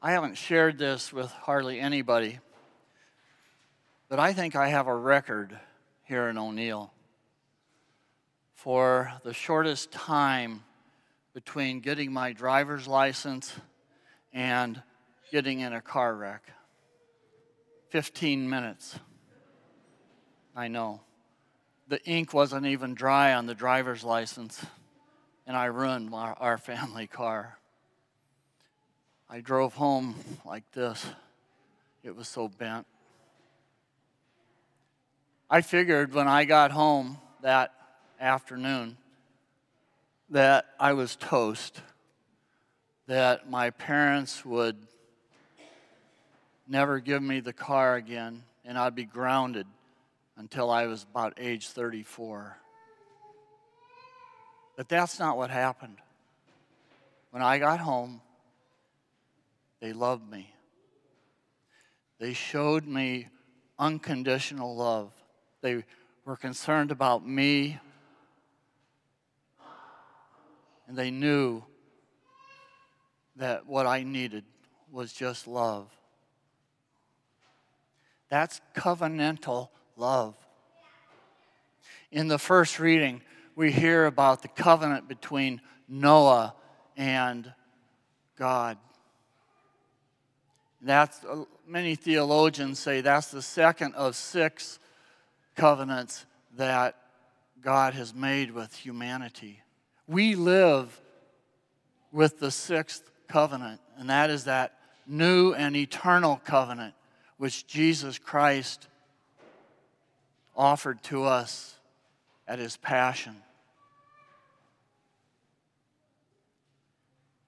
I haven't shared this with hardly anybody, but I think I have a record here in O'Neill for the shortest time between getting my driver's license and getting in a car wreck 15 minutes. I know. The ink wasn't even dry on the driver's license, and I ruined my, our family car. I drove home like this. It was so bent. I figured when I got home that afternoon that I was toast, that my parents would never give me the car again, and I'd be grounded until I was about age 34. But that's not what happened. When I got home, they loved me. They showed me unconditional love. They were concerned about me, and they knew that what I needed was just love. That's covenantal love. In the first reading, we hear about the covenant between Noah and God. That's uh, many theologians say that's the second of six covenants that God has made with humanity. We live with the sixth covenant, and that is that new and eternal covenant which Jesus Christ offered to us at his passion.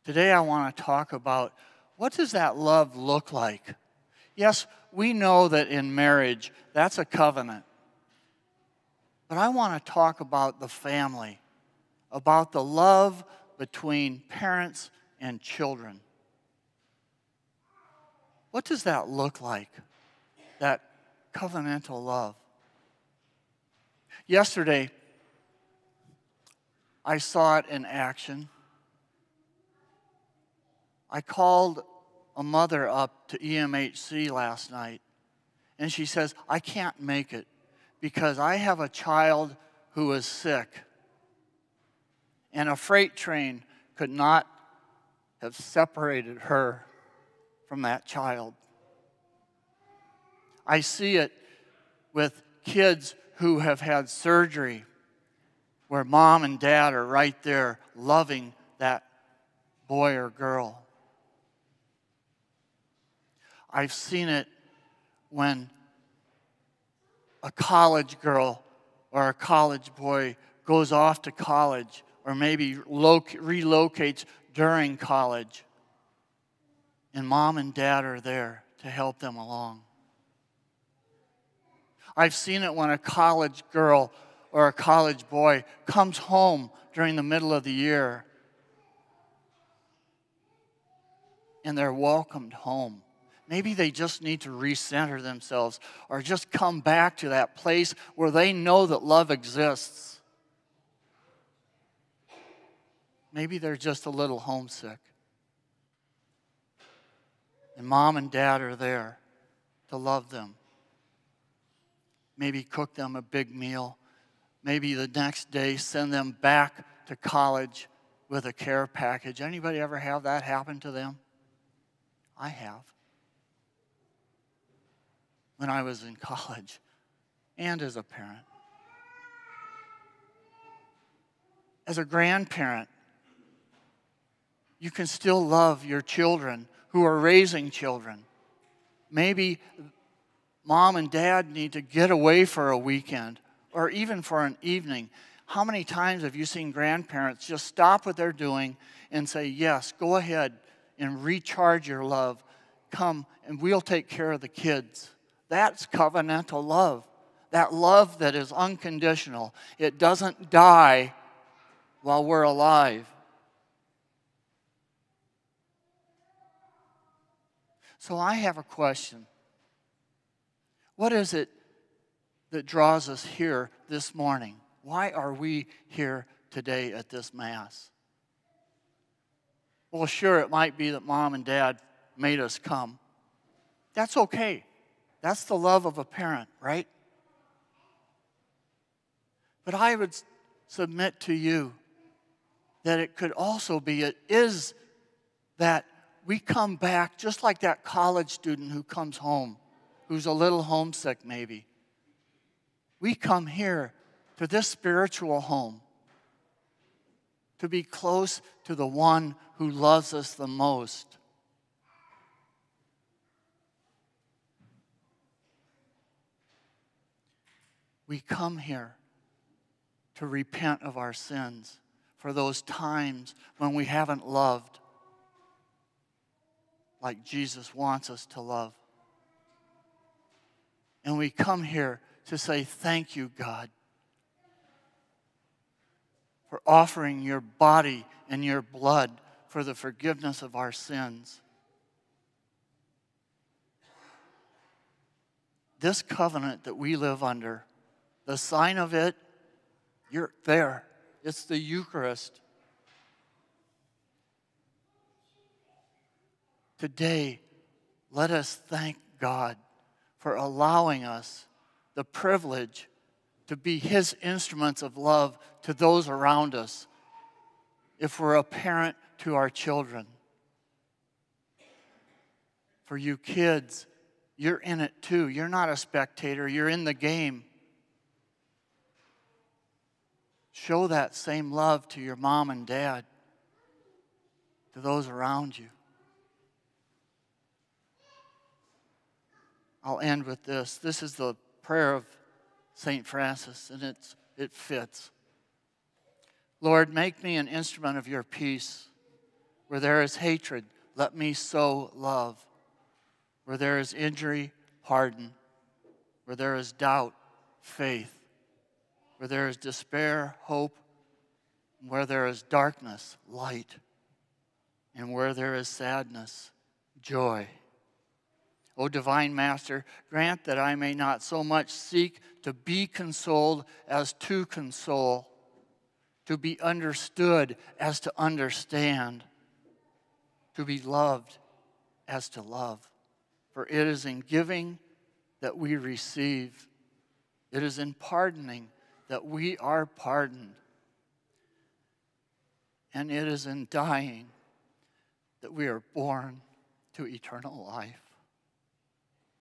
Today I want to talk about what does that love look like? Yes, we know that in marriage, that's a covenant. But I want to talk about the family, about the love between parents and children. What does that look like? That covenantal love. Yesterday, I saw it in action. I called a mother up to EMHC last night, and she says, I can't make it because I have a child who is sick. And a freight train could not have separated her from that child. I see it with kids who have had surgery where mom and dad are right there loving that boy or girl. I've seen it when a college girl or a college boy goes off to college or maybe relocates during college, and mom and dad are there to help them along. I've seen it when a college girl or a college boy comes home during the middle of the year and they're welcomed home Maybe they just need to recenter themselves or just come back to that place where they know that love exists. Maybe they're just a little homesick. And mom and dad are there to love them. Maybe cook them a big meal. Maybe the next day send them back to college with a care package. Anybody ever have that happen to them? I have when I was in college and as a parent. As a grandparent, you can still love your children who are raising children. Maybe mom and dad need to get away for a weekend or even for an evening. How many times have you seen grandparents just stop what they're doing and say, Yes, go ahead and recharge your love. Come and we'll take care of the kids. That's covenantal love. That love that is unconditional. It doesn't die while we're alive. So I have a question. What is it that draws us here this morning? Why are we here today at this Mass? Well, sure, it might be that mom and dad made us come. That's okay. That's the love of a parent, right? But I would submit to you that it could also be, it is that we come back just like that college student who comes home, who's a little homesick maybe. We come here to this spiritual home to be close to the one who loves us the most. We come here to repent of our sins for those times when we haven't loved like Jesus wants us to love. And we come here to say, Thank you, God, for offering your body and your blood for the forgiveness of our sins. This covenant that we live under, the sign of it, you're there. It's the Eucharist. Today, let us thank God for allowing us the privilege to be His instruments of love to those around us if we're a parent to our children. For you kids, you're in it too. You're not a spectator, you're in the game. Show that same love to your mom and dad, to those around you. I'll end with this. This is the prayer of St. Francis, and it's, it fits. Lord, make me an instrument of your peace. Where there is hatred, let me sow love. Where there is injury, pardon. Where there is doubt, faith. Where there is despair, hope. Where there is darkness, light. And where there is sadness, joy. O divine Master, grant that I may not so much seek to be consoled as to console, to be understood as to understand, to be loved as to love. For it is in giving that we receive, it is in pardoning that we are pardoned, and it is in dying that we are born to eternal life.